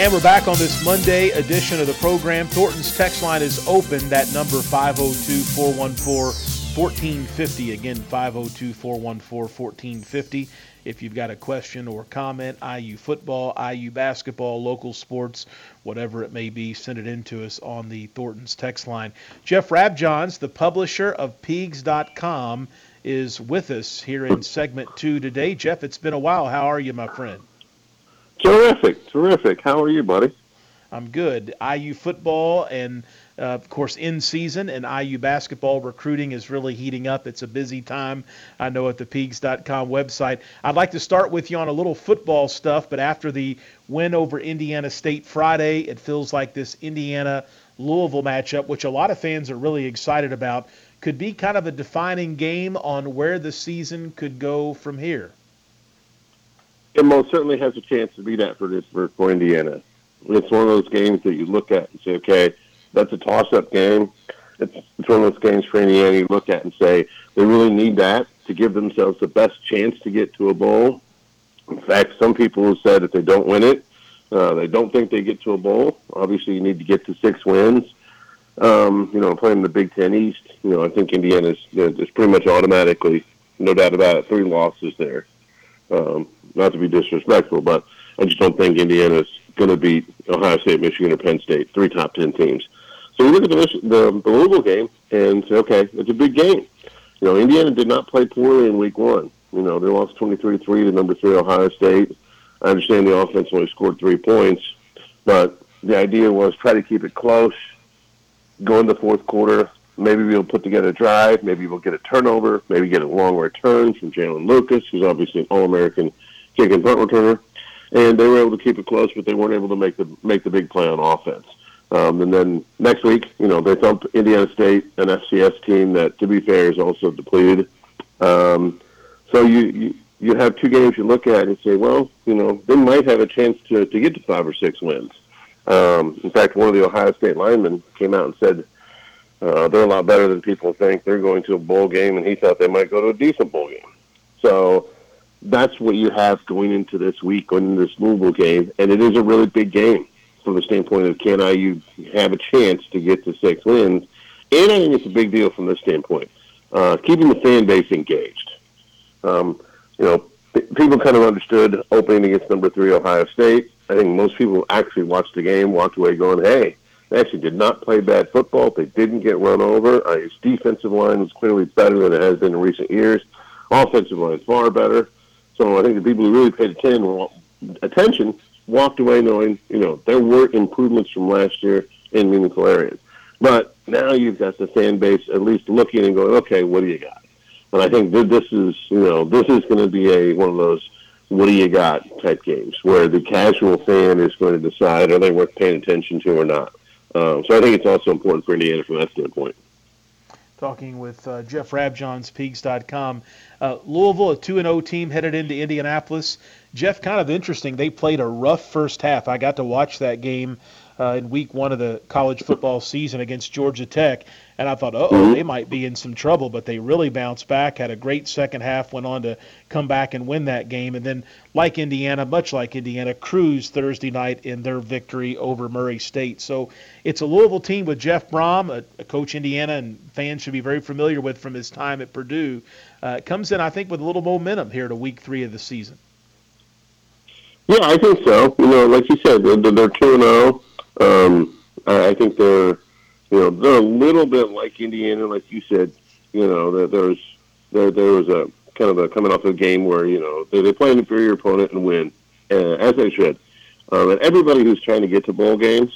And we're back on this Monday edition of the program. Thornton's text line is open. That number 502 414 1450. Again, 502 414 1450. If you've got a question or comment, IU football, IU basketball, local sports, whatever it may be, send it in to us on the Thornton's text line. Jeff Rabjohns, the publisher of Peegs.com, is with us here in segment two today. Jeff, it's been a while. How are you, my friend? Terrific, terrific. How are you, buddy? I'm good. IU football and, uh, of course, in season and IU basketball recruiting is really heating up. It's a busy time, I know, at the Peegs.com website. I'd like to start with you on a little football stuff, but after the win over Indiana State Friday, it feels like this Indiana Louisville matchup, which a lot of fans are really excited about, could be kind of a defining game on where the season could go from here. It most certainly has a chance to be that for this for, for Indiana. It's one of those games that you look at and say, okay, that's a toss-up game. It's, it's one of those games for Indiana you look at and say they really need that to give themselves the best chance to get to a bowl. In fact, some people have said if they don't win it, uh, they don't think they get to a bowl. Obviously, you need to get to six wins. Um, you know, playing the Big Ten East, you know, I think you know, pretty much automatically, no doubt about it, three losses there. Um, not to be disrespectful, but I just don't think Indiana's going to beat Ohio State, Michigan, or Penn State, three top ten teams. So we look at the, the, the Louisville game and say, okay, it's a big game. You know, Indiana did not play poorly in week one. You know, they lost 23-3 to number three Ohio State. I understand the offense only scored three points, but the idea was try to keep it close, go in the fourth quarter. Maybe we'll put together a drive. Maybe we'll get a turnover. Maybe get a long return from Jaylin Lucas, who's obviously an All-American kick and punt returner. And they were able to keep it close, but they weren't able to make the make the big play on offense. Um, and then next week, you know, they thump Indiana State, an FCS team that, to be fair, is also depleted. Um, so you, you you have two games you look at and say, well, you know, they might have a chance to to get to five or six wins. Um, in fact, one of the Ohio State linemen came out and said uh, they're a lot better than people think. They're going to a bowl game, and he thought they might go to a decent bowl game. So that's what you have going into this week, going into this Louisville game, and it is a really big game from the standpoint of can IU have a chance to get to six wins, and I think it's a big deal from this standpoint, uh, keeping the fan base engaged. Um, you know, people kind of understood opening against number three Ohio State. I think most people actually watched the game, walked away going, "Hey, they actually did not play bad football. They didn't get run over. Uh, his defensive line was clearly better than it has been in recent years. Offensive line is far better. So I think the people who really paid attention, walked away knowing, you know, there were improvements from last year in meaningful areas. But now you've got the fan base at least looking and going, okay, what do you got? And I think that this is, you know, this is going to be a one of those what do you got type games where the casual fan is going to decide are they worth paying attention to or not. Um, so I think it's also important for Indiana from that standpoint. Talking with uh, Jeff Rabjohns, Peegs.com. Uh, Louisville, a 2 0 team headed into Indianapolis. Jeff, kind of interesting. They played a rough first half. I got to watch that game uh, in week one of the college football season against Georgia Tech, and I thought, oh, they might be in some trouble, but they really bounced back, had a great second half, went on to come back and win that game, and then, like Indiana, much like Indiana, cruised Thursday night in their victory over Murray State. So it's a Louisville team with Jeff Brohm, a, a coach Indiana and fans should be very familiar with from his time at Purdue. Uh, comes in, I think, with a little momentum here to week three of the season. Yeah, I think so. You know, like you said, they're, two and zero. Um, I I think they're, you know, they're a little bit like Indiana, like you said. You know, that there's there there was a kind of a coming off a game where you know they, they play an inferior opponent and win, uh, as they should. Um, and everybody who's trying to get to bowl games,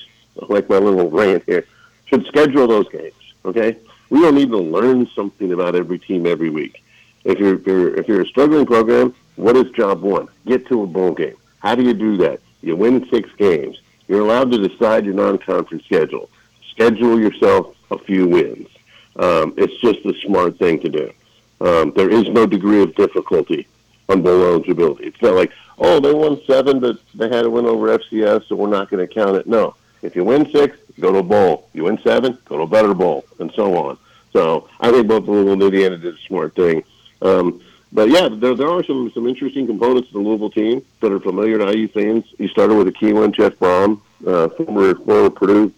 like my little rant here, should schedule those games. Okay, we don't need to learn something about every team every week. If you're if you're, if you're a struggling program, what is job one? Get to a bowl game. How do you do that? You win six games. You're allowed to decide your non-conference schedule. Schedule yourself a few wins. Um, it's just a smart thing to do. Um, there is no degree of difficulty on bowl eligibility. It's not like, oh, they won seven, but they had to win over FCS, so we're not going to count it. No. If you win six, go to a bowl. You win seven, go to a better bowl, and so on. So I think both Louisville and Indiana did a smart thing. Um, but yeah, there, there are some, some interesting components to the Louisville team that are familiar to IU fans. You started with a key one, Jeff Brohm, uh, former, former Purdue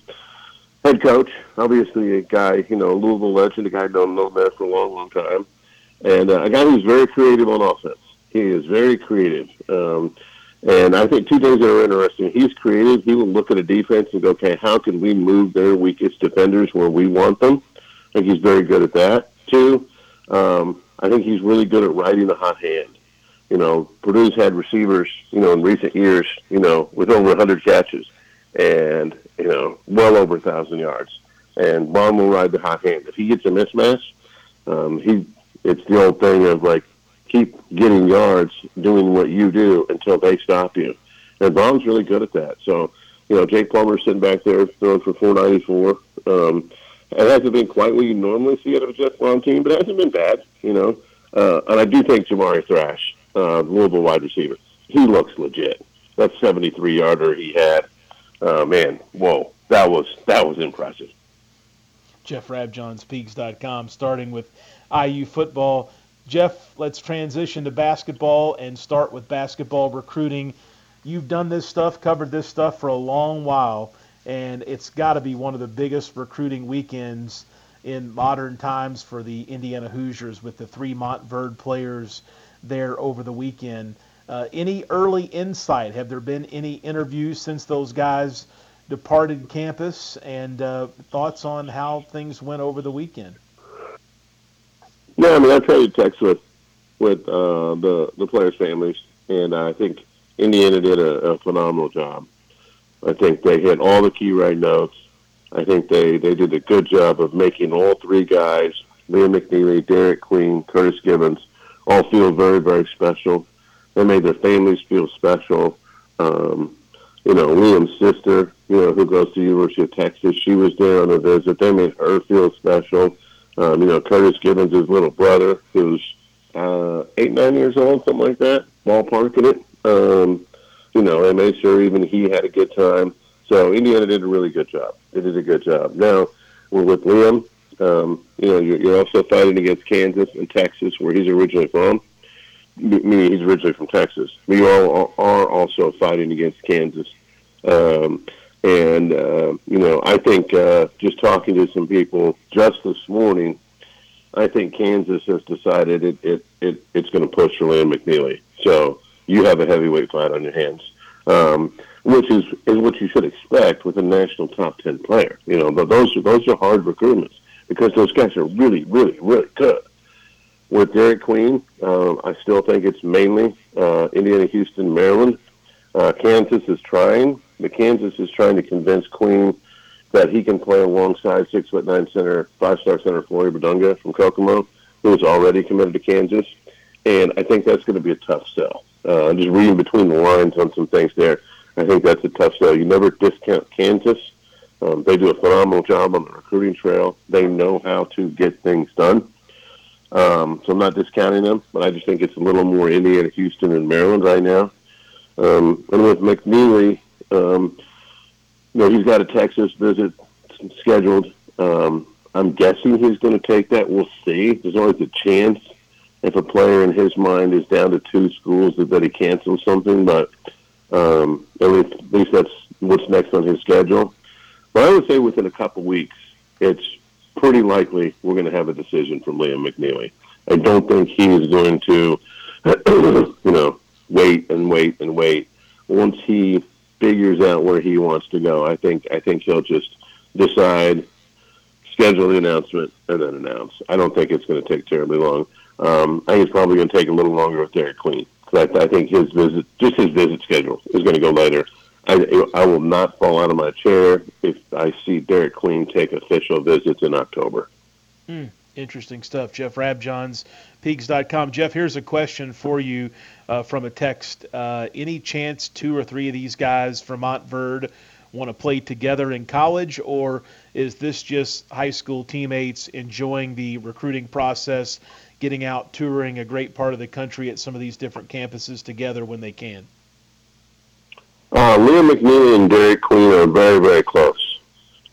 head coach, obviously a guy, you know, Louisville legend, a guy known known there for a long, long time, and uh, a guy who's very creative on offense. He is very creative. Um, and I think two things that are interesting. He's creative. He will look at a defense and go, okay, how can we move their weakest defenders where we want them? I think he's very good at that. Two, um, I think he's really good at riding the hot hand. You know, Purdue's had receivers, you know, in recent years, you know, with over 100 catches and, you know, well over a 1,000 yards. And Brohm will ride the hot hand. If he gets a mismatch, um, he it's the old thing of like keep getting yards doing what you do until they stop you. And Brohm's really good at that. So, you know, Jack Plummer sitting back there throwing for 494. Um, it hasn't been quite what you normally see out of a Jeff Brohm team, but it hasn't been bad, you know. Uh, and I do think Jamari Thrash, uh, Louisville wide receiver, he looks legit. That 73 yarder he had, uh, man, whoa, that was that was impressive. Jeff Rabjohns, Peegs.com, starting with IU football. Jeff, let's transition to basketball and start with basketball recruiting. You've done this stuff, covered this stuff for a long while, and it's got to be one of the biggest recruiting weekends in modern times for the Indiana Hoosiers with the three Montverde players there over the weekend. Uh, any early insight? Have there been any interviews since those guys departed campus? And uh, thoughts on how things went over the weekend? Yeah, I mean, I tried to text with with uh, the the players' families, and I think Indiana did a, a phenomenal job. I think they hit all the key right notes. I think they they did a good job of making all three guys, Liam McNeely, Derek Queen, Curtis Givens, all feel very very special. They made their families feel special. Um, you know, Liam's sister, you know, who goes to the University of Texas, she was there on a visit. They made her feel special. Um, you know, Curtis Givens' little brother, who's uh, eight, nine years old, something like that, ballparking it. Um, you know, they made sure even he had a good time. So Indiana did a really good job. They did a good job. Now, we're with Liam. Um, you know, you're, you're also fighting against Kansas and Texas, where he's originally from. Meaning he's originally from Texas. We all are also fighting against Kansas. Um, and, uh, you know, I think uh, just talking to some people just this morning, I think Kansas has decided it, it, it it's going to push for Liam McNeely. So you have a heavyweight fight on your hands, um, which is, is what you should expect with a national top 10 player. You know, but those are, those are hard recruitments because those guys are really, really, really good. With Derek Queen, uh, I still think it's mainly uh, Indiana, Houston, Maryland. Uh, Kansas is trying, but Kansas is trying to convince Queen that he can play alongside six foot nine center, five star center Flory Bidunga from Kokomo, who is already committed to Kansas. And I think that's going to be a tough sell. Uh, just reading between the lines on some things there. I think that's a tough sell. You never discount Kansas. Um, they do a phenomenal job on the recruiting trail. They know how to get things done. Um, so I'm not discounting them, but I just think it's a little more Indiana, Houston, and Maryland right now. Um, and with McNeely, um, you know, he's got a Texas visit scheduled. Um, I'm guessing he's going to take that. We'll see. There's always a chance if a player in his mind is down to two schools that, he cancels something, but um, at, least, at least that's what's next on his schedule. But I would say within a couple weeks, it's pretty likely we're going to have a decision from Liam McNeely. I don't think he is going to, you know, wait and wait and wait. Once he figures out where he wants to go, I think I think he'll just decide, schedule the announcement, and then announce. I don't think it's going to take terribly long. Um, I think it's probably going to take a little longer with Derek Queen because I, I think his visit, just his visit schedule, is going to go later. I, I will not fall out of my chair if I see Derek Queen take official visits in October. Hmm. Interesting stuff. Jeff Rabjohns, Peegs.com. Jeff, here's a question for you uh, from a text. Uh, any chance two or three of these guys from Montverde want to play together in college, or is this just high school teammates enjoying the recruiting process, getting out touring a great part of the country at some of these different campuses together when they can? Uh, Liam McNeely and Derek Queen are very, very close.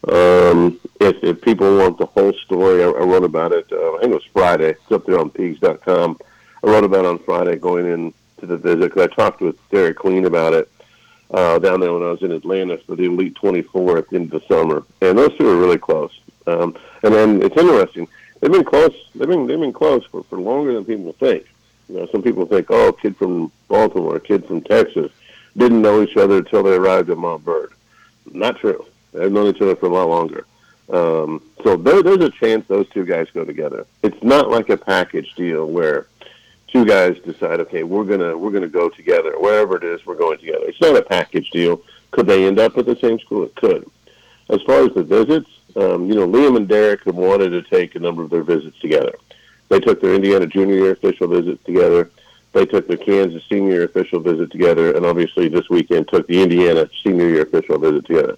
Um, if, if people want the whole story, I, I wrote about it. Uh, I think it was Friday. It's up there on Peegs.com. I wrote about it on Friday going in to the visit because I talked with Derek Queen about it uh, down there when I was in Atlanta for the Elite 24 at the end of the summer, and those two are really close. Um, and then it's interesting; they've been close. They've been they've been close for, for longer than people think. You know, some people think, oh, a kid from Baltimore, a kid from Texas, didn't know each other until they arrived at Montverde. Not true. They've known each other for a lot longer. Um, so there, there's a chance those two guys go together. It's not like a package deal where two guys decide, okay, we're gonna we're gonna go together wherever it is, we're going together. It's not a package deal. Could they end up at the same school? It could. As far as the visits, um, you know, Liam and Derek have wanted to take a number of their visits together. They took their Indiana junior year official visit together. They took their Kansas senior year official visit together, and obviously this weekend took the Indiana senior year official visit together.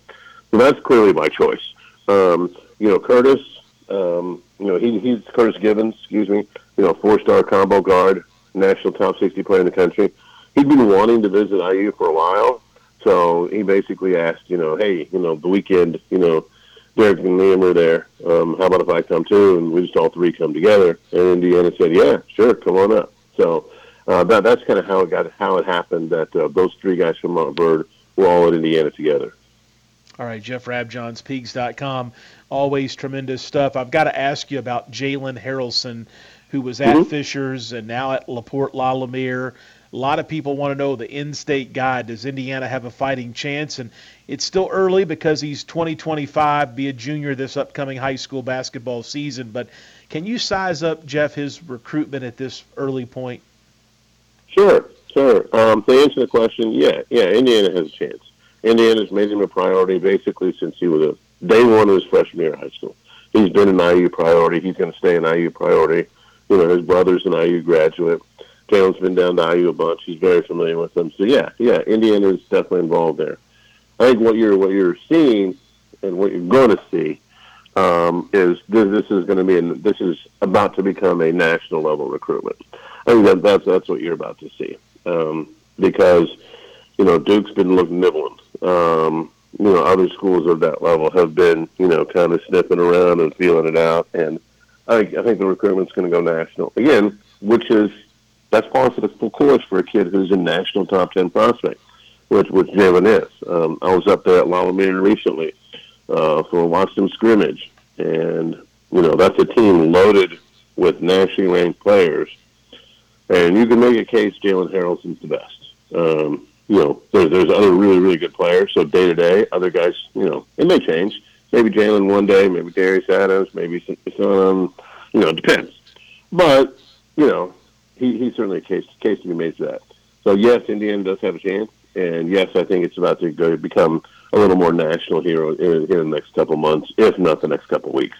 So that's clearly my choice. Um, you know, Curtis, um, you know, he, he's Curtis Givens, excuse me, you know, four-star combo guard, national top 60 player in the country. He'd been wanting to visit IU for a while, so he basically asked, you know, hey, you know, the weekend, you know, Derek and Liam are there. Um, how about if I come too? And we just all three come together. And Indiana said, yeah, sure, come on up. So uh, that that's kind of how it got how it happened that uh, those three guys from Montverde were all in Indiana together. All right, Jeff Rabjohns, Peegs.com. Always tremendous stuff. I've got to ask you about Jalen Haralson, who was at mm-hmm. Fishers and now at LaPorte La Lumiere. A lot of people want to know the in-state guy. Does Indiana have a fighting chance? And it's still early because he's 2025, be a junior this upcoming high school basketball season. But can you size up Jeff his recruitment at this early point? Sure, sure. Um, to answer the question, yeah, yeah, Indiana has a chance. Indiana's made him a priority basically since he was a day one of his freshman year of high school. He's been an IU priority. He's going to stay an IU priority. You know, his brother's an IU graduate. Jalen's been down to IU a bunch. He's very familiar with them. So yeah, yeah, Indiana's definitely involved there. I think what you're what you're seeing and what you're going to see um, is this, this is going to be an, this is about to become a national level recruitment. I think that, that's that's what you're about to see um, because you know Duke's been looking nibbling. Um, you know, other schools of that level have been you know kind of sniffing around and feeling it out, and I I think the recruitment's going to go national again, which is that's par for the course for a kid who's a national top ten prospect, which which Jalen is. Um, I was up there at La recently uh, for a them scrimmage, and you know that's a team loaded with nationally ranked players and you can make a case Jalen Haralson's the best. Um, you know, there's there's other really really good players. So day to day, other guys, you know, it may change. Maybe Jalen one day, maybe Darius Adams, maybe some, um, you know, it depends. But you know, he he's certainly a case case to be made for that. So yes, Indiana does have a chance, and yes, I think it's about to go become a little more national here in, in the next couple months, if not the next couple weeks.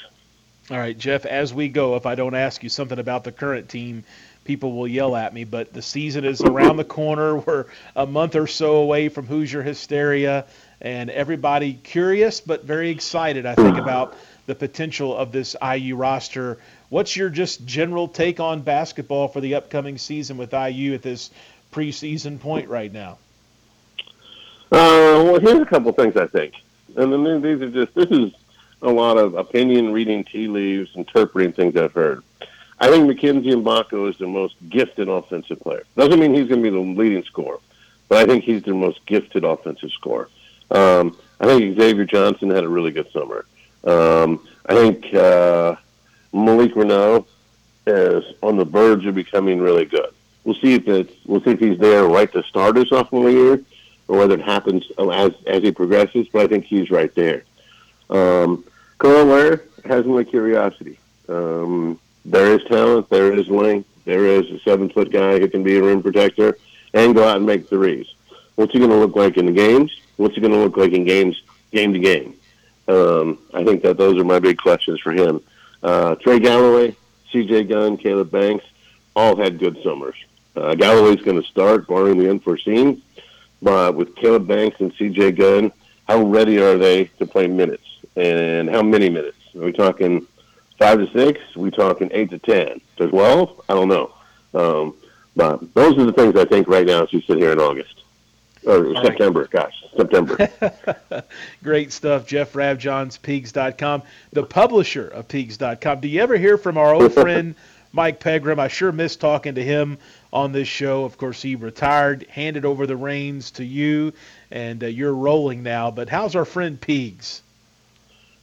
All right, Jeff. As we go, if I don't ask you something about the current team, people will yell at me, but the season is around the corner. We're a month or so away from Hoosier hysteria, and everybody curious but very excited, I think, hmm. about the potential of this IU roster. What's your just general take on basketball for the upcoming season with IU at this preseason point right now? Uh, well, here's a couple things I think, and then these are just this is a lot of opinion, reading tea leaves, interpreting things I've heard. I think Mackenzie Mgbako is the most gifted offensive player. Doesn't mean he's going to be the leading scorer, but I think he's the most gifted offensive scorer. Um, I think Xavier Johnson had a really good summer. Um, I think uh, Malik Reneau is on the verge of becoming really good. We'll see if it's we'll see if he's there right to start his sophomore year, or whether it happens as as he progresses. But I think he's right there. Um, Carl Ware has my curiosity. Um, there is talent, there is length, there is a seven foot guy who can be a rim protector and go out and make threes. What's he going to look like in the games? What's he going to look like in games, game to game? Um, I think that those are my big questions for him. Uh, Trey Galloway, C.J. Gunn, Caleb Banks, all had good summers. Uh, Galloway's going to start, barring the unforeseen. But with Caleb Banks and C.J. Gunn how ready are they to play minutes and how many minutes? Are we talking five to six? Are we talking eight to ten to twelve? I don't know. Um, but those are the things I think right now as we sit here in August or All September. Right. Gosh, September. Great stuff, Jeff Rabjohns, Peegs.com, the publisher of Peegs.com. Do you ever hear from our old friend Mike Pegram? I sure miss talking to him on this show. Of course, he retired, handed over the reins to you, and uh, you're rolling now. But how's our friend Peegs?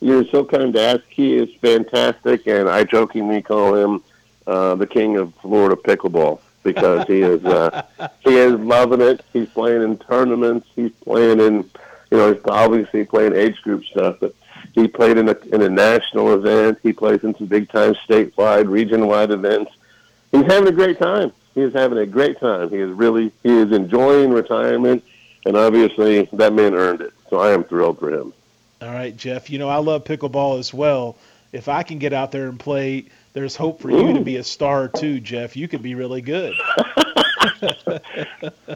You're so kind to ask. He is fantastic, and I jokingly call him uh, the king of Florida pickleball because he is uh, he is loving it. He's playing in tournaments. He's playing in you know he's obviously playing age group stuff, but he played in a in a national event. He plays in some big time statewide, region wide events. He's having a great time. He is having a great time. He is really he is enjoying retirement, and obviously that man earned it. So I am thrilled for him. All right, Jeff. You know I love pickleball as well. If I can get out there and play there's hope for you to be a star too, Jeff. You could be really good.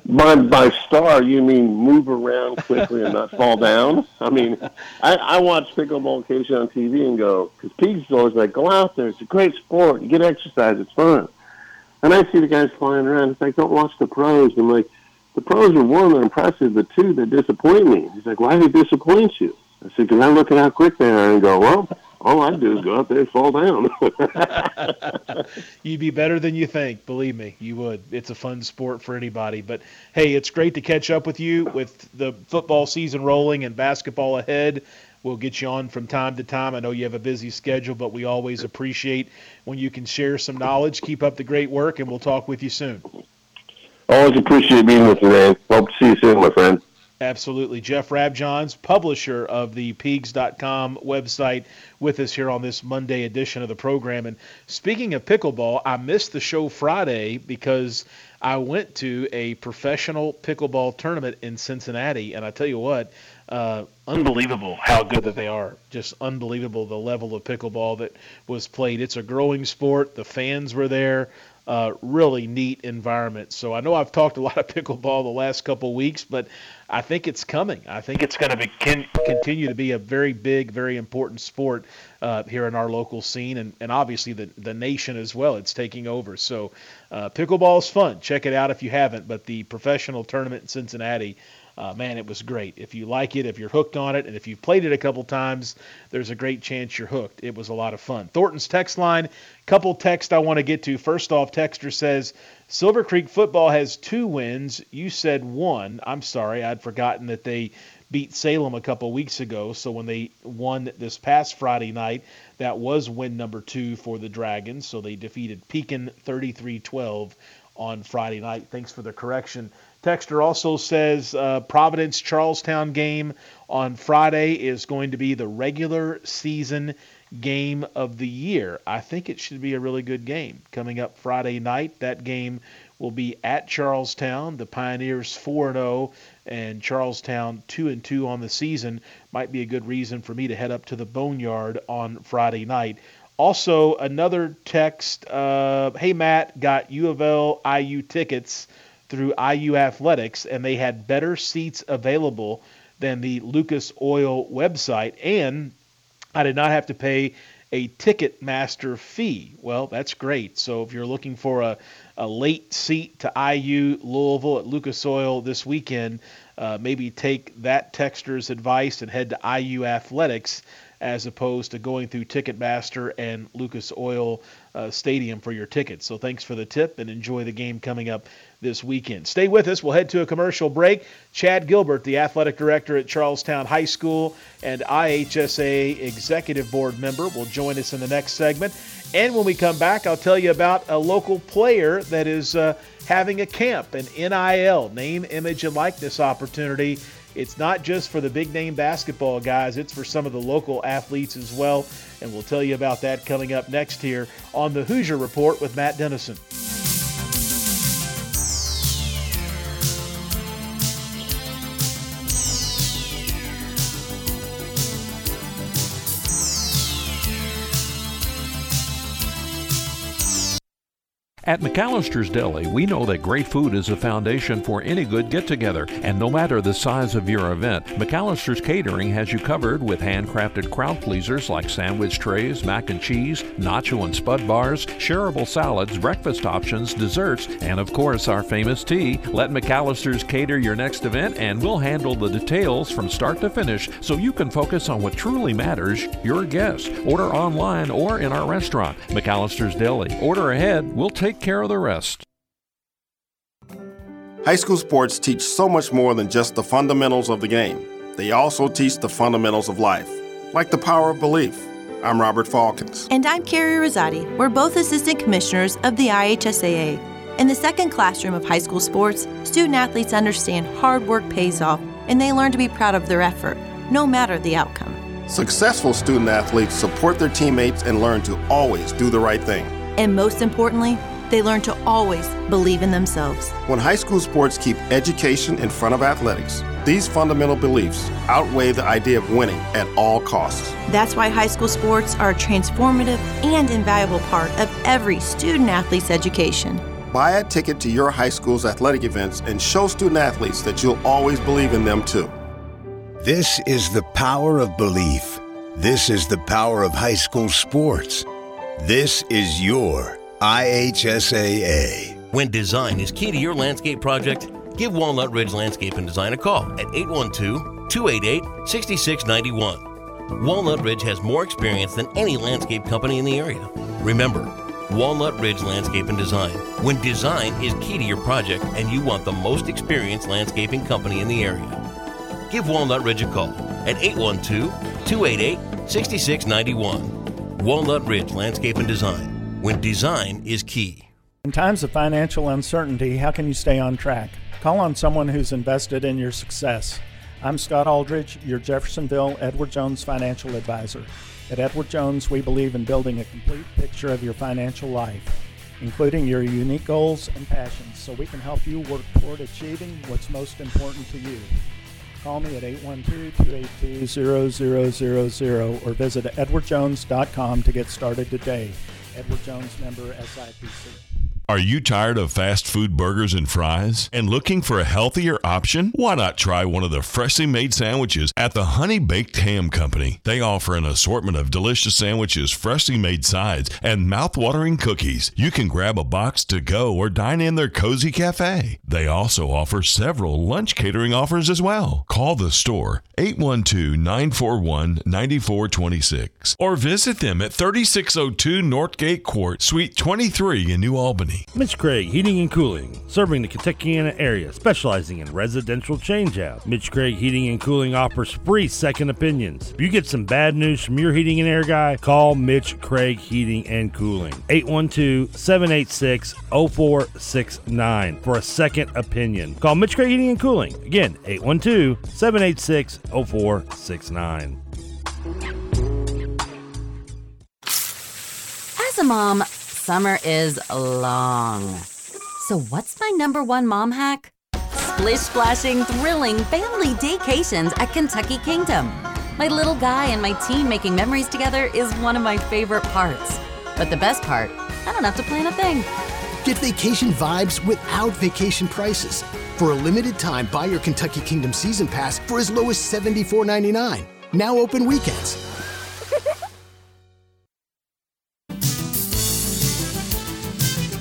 by, by star, you mean move around quickly and not fall down? I mean, I, I watch pickleball occasionally on TV and go, because Pete's always like, go out there. It's a great sport. You get exercise. It's fun. And I see the guys flying around. It's like, don't watch the pros. I'm like, the pros are one, they're impressive. The two, they disappoint me. He's like, why do they disappoint you? I said, because I look at how quick they are and go, well, all I'd do is go out there and fall down. You'd be better than you think. Believe me, you would. It's a fun sport for anybody. But hey, it's great to catch up with you with the football season rolling and basketball ahead. We'll get you on from time to time. I know you have a busy schedule, but we always appreciate when you can share some knowledge. Keep up the great work, and we'll talk with you soon. Always appreciate being with you, man. Hope to see you soon, my friend. Absolutely. Jeff Rabjohns, publisher of the Peegs.com website, with us here on this Monday edition of the program. And speaking of pickleball, I missed the show Friday because I went to a professional pickleball tournament in Cincinnati. And I tell you what, uh, unbelievable how good that they are. Just unbelievable the level of pickleball that was played. It's a growing sport. The fans were there uh, really neat environment. So I know I've talked a lot of pickleball the last couple weeks, but I think it's coming. I think it's going to can, continue to be a very big, very important sport uh, here in our local scene, and, and obviously the the nation as well. It's taking over. So uh, pickleball is fun. Check it out if you haven't. But the professional tournament in Cincinnati uh, man, it was great. If you like it, if you're hooked on it, and if you've played it a couple times, there's a great chance you're hooked. It was a lot of fun. Thornton's text line, couple text I want to get to. First off, Texter says Silver Creek football has two wins. You said one. I'm sorry, I'd forgotten that they beat Salem a couple weeks ago. So when they won this past Friday night, that was win number two for the Dragons. So they defeated Pekin 33 12 on Friday night. Thanks for the correction. Texter also says uh, Providence Charlestown game on Friday is going to be the regular season game of the year. I think it should be a really good game coming up Friday night. That game will be at Charlestown. The Pioneers 4 0 and Charlestown 2 and 2 on the season might be a good reason for me to head up to the Boneyard on Friday night. Also, another text. Uh, hey Matt, got U of L IU tickets through IU Athletics, and they had better seats available than the Lucas Oil website, and I did not have to pay a Ticketmaster fee. Well, that's great. So if you're looking for a, a late seat to IU Louisville at Lucas Oil this weekend, uh, maybe take that texter's advice and head to IU Athletics as opposed to going through Ticketmaster and Lucas Oil uh, Stadium for your tickets. So thanks for the tip and enjoy the game coming up this weekend. Stay with us. We'll head to a commercial break. Chad Gilbert, the athletic director at Charlestown High School and IHSAA executive board member, will join us in the next segment. And when we come back, I'll tell you about a local player that is uh, having a camp, an NIL, name, image, and likeness opportunity. It's not just for the big name basketball guys, it's for some of the local athletes as well. And we'll tell you about that coming up next here on the Hoosier Report with Matt Dennison. At McAlister's Deli, we know that great food is a foundation for any good get together, and no matter the size of your event, McAlister's Catering has you covered with handcrafted crowd pleasers like sandwich trays, mac and cheese, nacho and spud bars, shareable salads, breakfast options, desserts, and of course our famous tea. Let McAlister's cater your next event, and we'll handle the details from start to finish so you can focus on what truly matters your guests. Order online or in our restaurant, McAlister's Deli. Order ahead, we'll take care of the rest. High school sports teach so much more than just the fundamentals of the game. They also teach the fundamentals of life, like the power of belief. I'm Robert Faulkens. And I'm Carrie Rosati. We're both assistant commissioners of the IHSAA. In the second classroom of high school sports, student athletes understand hard work pays off and they learn to be proud of their effort, no matter the outcome. Successful student athletes support their teammates and learn to always do the right thing. And most importantly, they learn to always believe in themselves. When high school sports keep education in front of athletics, these fundamental beliefs outweigh the idea of winning at all costs. That's why high school sports are a transformative and invaluable part of every student athlete's education. Buy a ticket to your high school's athletic events and show student athletes that you'll always believe in them too. This is the power of belief. This is the power of high school sports. This is your IHSAA. When design is key to your landscape project, give Walnut Ridge Landscape and Design a call at 812 288 6691. Walnut Ridge has more experience than any landscape company in the area. Remember, Walnut Ridge Landscape and Design. When design is key to your project and you want the most experienced landscaping company in the area. Give Walnut Ridge a call at 812 288 6691. Walnut Ridge Landscape and Design. When design is key. In times of financial uncertainty, how can you stay on track? Call on someone who's invested in your success. I'm Scott Aldridge, your Jeffersonville Edward Jones financial advisor. At Edward Jones, we believe in building a complete picture of your financial life, including your unique goals and passions, so we can help you work toward achieving what's most important to you. Call me at 812-282-0000 or visit edwardjones.com to get started today. Edward Jones member SIPC. Are you tired of fast food burgers and fries and looking for a healthier option? Why not try one of the freshly made sandwiches at the Honey Baked Ham Company? They offer an assortment of delicious sandwiches, freshly made sides, and mouth-watering cookies. You can grab a box to go or dine in their cozy cafe. They also offer several lunch catering offers as well. Call the store 812-941-9426 or visit them at 3602 Northgate Court, Suite 23 in New Albany. Mitch Craig Heating and Cooling, serving the Kentuckiana area, specializing in residential changeout. Mitch Craig Heating and Cooling offers free second opinions. If you get some bad news from your heating and air guy, call Mitch Craig Heating and Cooling. 812-786-0469 for a second opinion. Call Mitch Craig Heating and Cooling. Again, 812-786-0469. As a mom, summer is long. So, what's my number one mom hack? Splish splashing, thrilling family daycations at Kentucky Kingdom. My little guy and my team making memories together is one of my favorite parts. But the best part, I don't have to plan a thing. Get vacation vibes without vacation prices. For a limited time, buy your Kentucky Kingdom season pass for as low as $74.99. Now open weekends.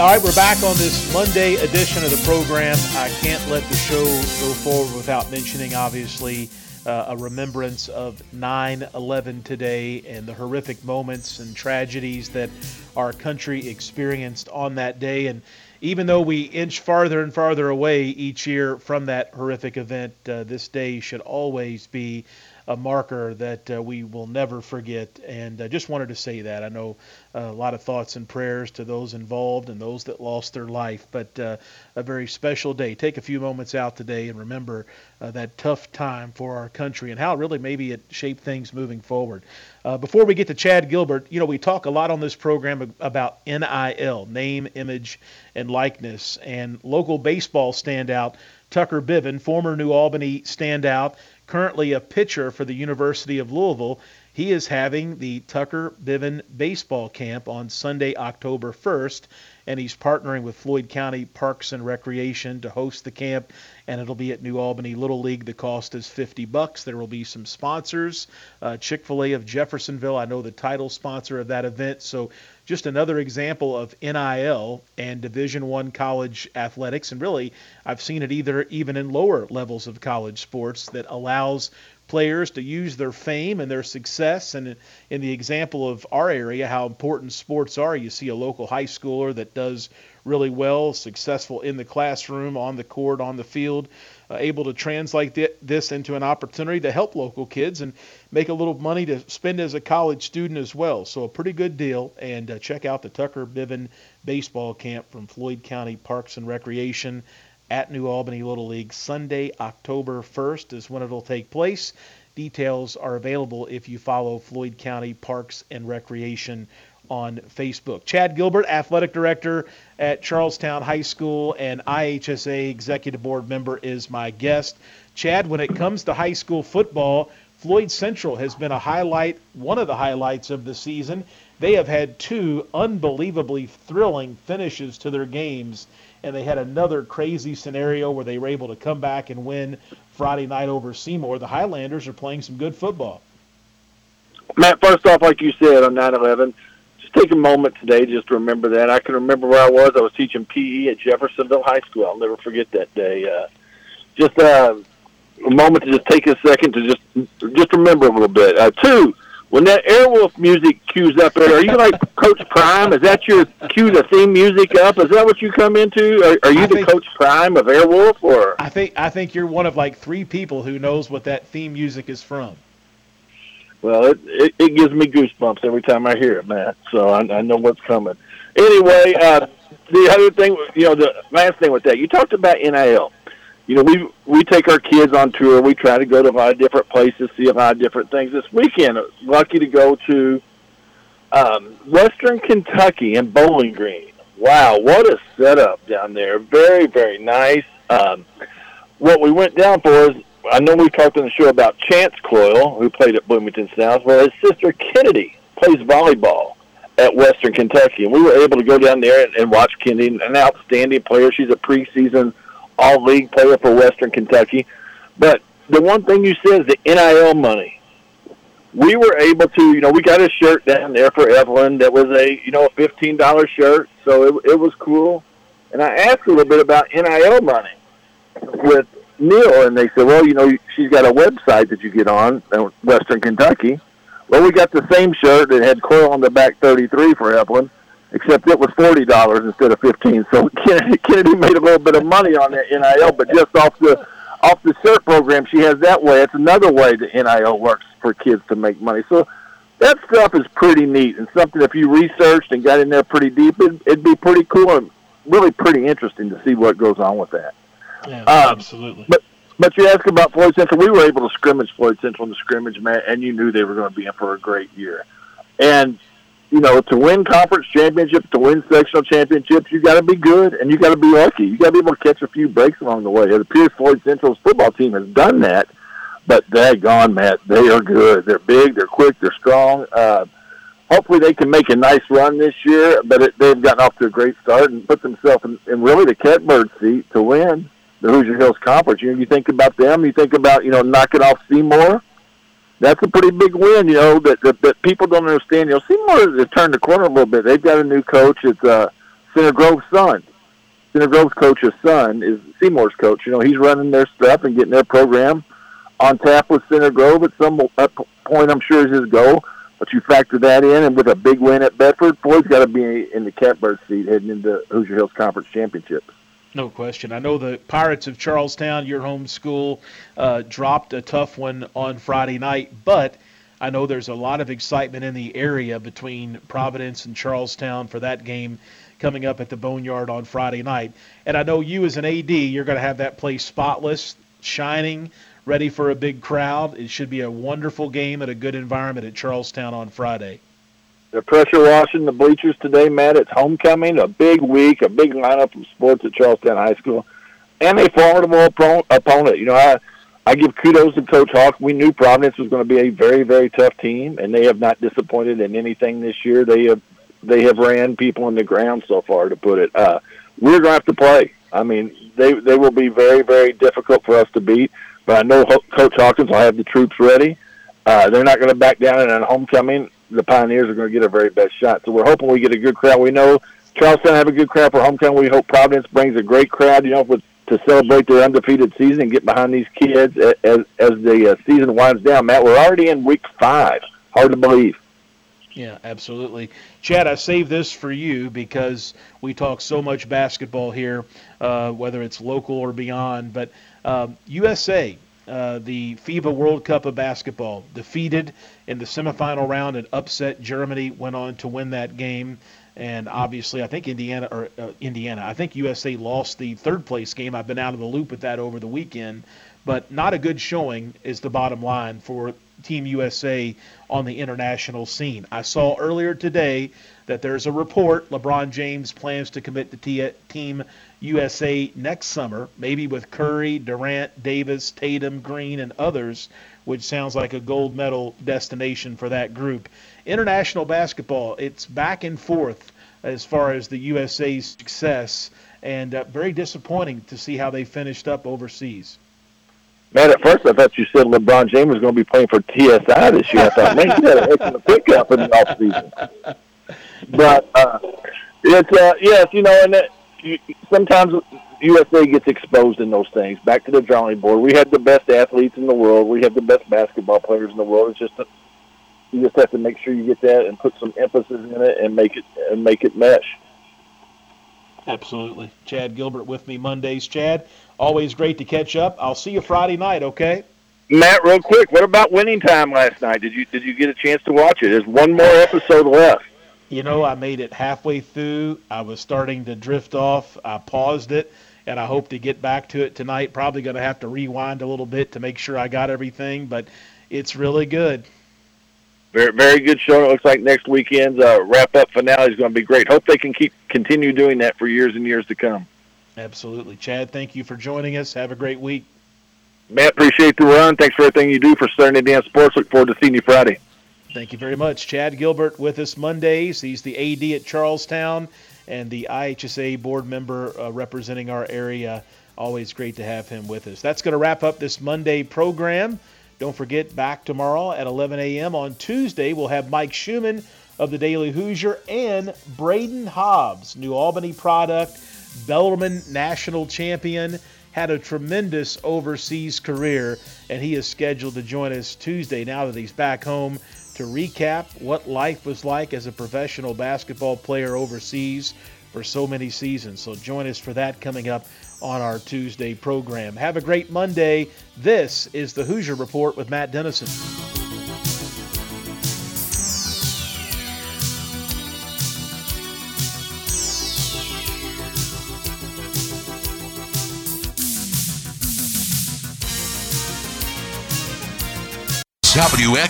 All right, we're back on this Monday edition of the program. I can't let the show go forward without mentioning, obviously, uh, a remembrance of 9 11 today and the horrific moments and tragedies that our country experienced on that day. And even though we inch farther and farther away each year from that horrific event, uh, this day should always be a marker that uh, we will never forget. And I just wanted to say that. I know uh, a lot of thoughts and prayers to those involved and those that lost their life, but uh, a very special day. Take a few moments out today and remember uh, that tough time for our country and how really maybe it shaped things moving forward. Uh, before we get to Chad Gilbert, you know, we talk a lot on this program about NIL, name, image, and likeness, and local baseball standout Tucker Biven, former New Albany standout, currently a pitcher for the University of Louisville. He is having the Tucker Biven baseball camp on Sunday, October 1st, and he's partnering with Floyd County Parks and Recreation to host the camp, and it'll be at New Albany Little League. The cost is 50 bucks. There will be some sponsors. Uh, Chick-fil-A of Jeffersonville, I know the title sponsor of that event, so just another example of NIL and Division One college athletics, and really I've seen it either even in lower levels of college sports that allows players to use their fame and their success. And in the example of our area, how important sports are, you see a local high schooler that does really well, successful in the classroom, on the court, on the field, uh, able to translate th- this into an opportunity to help local kids and make a little money to spend as a college student as well. So a pretty good deal. And uh, check out the Tucker Biven baseball camp from Floyd County Parks and Recreation at New Albany Little League. Sunday, October 1st is when it'll take place. Details are available if you follow Floyd County Parks and Recreation on Facebook. Chad Gilbert, athletic director at Charlestown High School and IHSAA executive board member, is my guest. Chad, when it comes to high school football, Floyd Central has been a highlight, one of the highlights of the season. They have had two unbelievably thrilling finishes to their games, and they had another crazy scenario where they were able to come back and win Friday night over Seymour. The Highlanders are playing some good football. Matt, first off, like you said on 9 11, just take a moment today just to remember that. I can remember where I was. I was teaching PE at Jeffersonville High School. I'll never forget that day. Uh, just uh, a moment to just take a second to just just remember a little bit. Uh, two, when that Airwolf music cues up are you like Coach Prime? Is that your cue the theme music up? Is that what you come into? Are, are you I the think, Coach Prime of Airwolf, or I think I think you're one of like three people who knows what that theme music is from. Well, it, it, it gives me goosebumps every time I hear it, Matt. So I, I know what's coming. Anyway, uh, the other thing, you know, the last thing with that, you talked about NIL. You know, we we take our kids on tour. We try to go to a lot of different places, see a lot of different things. This weekend, lucky to go to um, Western Kentucky and Bowling Green. Wow, what a setup down there! Very, very nice. Um, what we went down for is I know we talked on the show about Chance Coyle, who played at Bloomington South. Well, his sister Kennedy plays volleyball at Western Kentucky, and we were able to go down there and, and watch Kennedy, an outstanding player. She's a preseason All-League player for Western Kentucky. But the one thing you said is the NIL money. We were able to, you know, we got a shirt down there for Evelyn that was a, you know, a fifteen dollar shirt, so it, it was cool. And I asked a little bit about NIL money with Neil, and they said, well, you know, she's got a website that you get on in Western Kentucky. Well, we got the same shirt that had Coyle on the back 33 for Evelyn, except it was forty dollars instead of fifteen. So Kennedy, Kennedy made a little bit of money on that NIL, but just off the off the cert program she has that way. It's another way that NIL works for kids to make money. So that stuff is pretty neat and something if you researched and got in there pretty deep, it'd, it'd be pretty cool and really pretty interesting to see what goes on with that. Yeah, um, absolutely. But but you ask about Floyd Central. We were able to scrimmage Floyd Central in the scrimmage, man, and you knew they were going to be in for a great year. And you know, to win conference championships, to win sectional championships, you got to be good and you got to be lucky. You got to be able to catch a few breaks along the way. It appears Floyd Central's football team has done that, but they're gone, Matt. They are good. They're big. They're quick. They're strong. Uh, hopefully, they can make a nice run this year. But it, they've gotten off to a great start and put themselves in, in really the catbird seat to win the Hoosier Hills Conference. You know, you think about them, you think about you know knocking off Seymour. That's a pretty big win, you know, that that, that people don't understand. You know, Seymour has turned the corner a little bit. They've got a new coach. It's uh, Center Grove's son. Center Grove's coach's son is Seymour's coach. You know, he's running their stuff and getting their program on tap with Center Grove at some point. I'm sure is his goal. But you factor that in, and with a big win at Bedford, Floyd's got to be in the catbird seat heading into Hoosier Hills Conference Championships. No question. I know the Pirates of Charlestown, your home school, uh, dropped a tough one on Friday night, but I know there's a lot of excitement in the area between Providence and Charlestown for that game coming up at the Boneyard on Friday night. And I know you as an AD, you're going to have that place spotless, shining, ready for a big crowd. It should be a wonderful game at a good environment at Charlestown on Friday. They're pressure washing the bleachers today, Matt. It's homecoming, a big week, a big lineup of sports at Charlestown High School, and a formidable opponent. You know, I I give kudos to Coach Hawk. We knew Providence was going to be a very, very tough team, and they have not disappointed in anything this year. They have they have ran people in the ground so far. To put it, uh, we're going to have to play. I mean, they they will be very, very difficult for us to beat. But I know Coach Hawkins will have the troops ready. Uh, they're not going to back down in a homecoming the Pioneers are going to get a very best shot. So we're hoping we get a good crowd. We know Charlestown have a good crowd for homecoming. We hope Providence brings a great crowd, you know, with, to celebrate their undefeated season and get behind these kids as as the uh, season winds down. Matt, we're already in week five. Hard to believe. Yeah, absolutely. Chad, I saved this for you because we talk so much basketball here, uh, whether it's local or beyond. But um, USA uh, the FIBA World Cup of basketball, defeated in the semifinal round and upset Germany, went on to win that game. And obviously, I think Indiana or uh, Indiana, I think USA lost the third place game. I've been out of the loop with that over the weekend, but not a good showing is the bottom line for Team USA on the international scene. I saw earlier today that there's a report LeBron James plans to commit to Team USA next summer, maybe with Curry, Durant, Davis, Tatum, Green, and others, which sounds like a gold medal destination for that group. International basketball, it's back and forth as far as the USA's success, and uh, very disappointing to see how they finished up overseas. Man, at first I thought you said LeBron James was going to be playing for TSI this year. I thought, man, he had a heck of a pickup in the offseason. But uh, it's uh, yes, you know, and it, you, sometimes USA gets exposed in those things. Back to the drawing board. We have the best athletes in the world. We have the best basketball players in the world. It's just a, you just have to make sure you get that and put some emphasis in it and make it and make it mesh. Absolutely. Chad Gilbert with me Mondays. Chad, always great to catch up. I'll see you Friday night, okay? Matt, real quick, what about winning time last night? Did you did you get a chance to watch it? There's one more episode left you know, I made it halfway through. I was starting to drift off. I paused it, and I hope to get back to it tonight. Probably going to have to rewind a little bit to make sure I got everything, but it's really good. Very, very good show. It looks like next weekend's uh, wrap up finale is going to be great. Hope they can keep continue doing that for years and years to come. Absolutely, Chad. Thank you for joining us. Have a great week. Matt, appreciate the run. Thanks for everything you do for Southern Indiana Sports. Look forward to seeing you Friday. Thank you very much. Chad Gilbert with us Mondays. He's the AD at Charlestown and the IHSAA board member uh, representing our area. Always great to have him with us. That's going to wrap up this Monday program. Don't forget, back tomorrow at 11 a.m. On Tuesday, we'll have Mike Schumann of the Daily Hoosier and Braydon Hobbs, New Albany product, Bellarmine national champion, had a tremendous overseas career, and he is scheduled to join us Tuesday now that he's back home to recap what life was like as a professional basketball player overseas for so many seasons. So join us for that coming up on our Tuesday program. Have a great Monday. This is the Hoosier Report with Matt Dennison. WX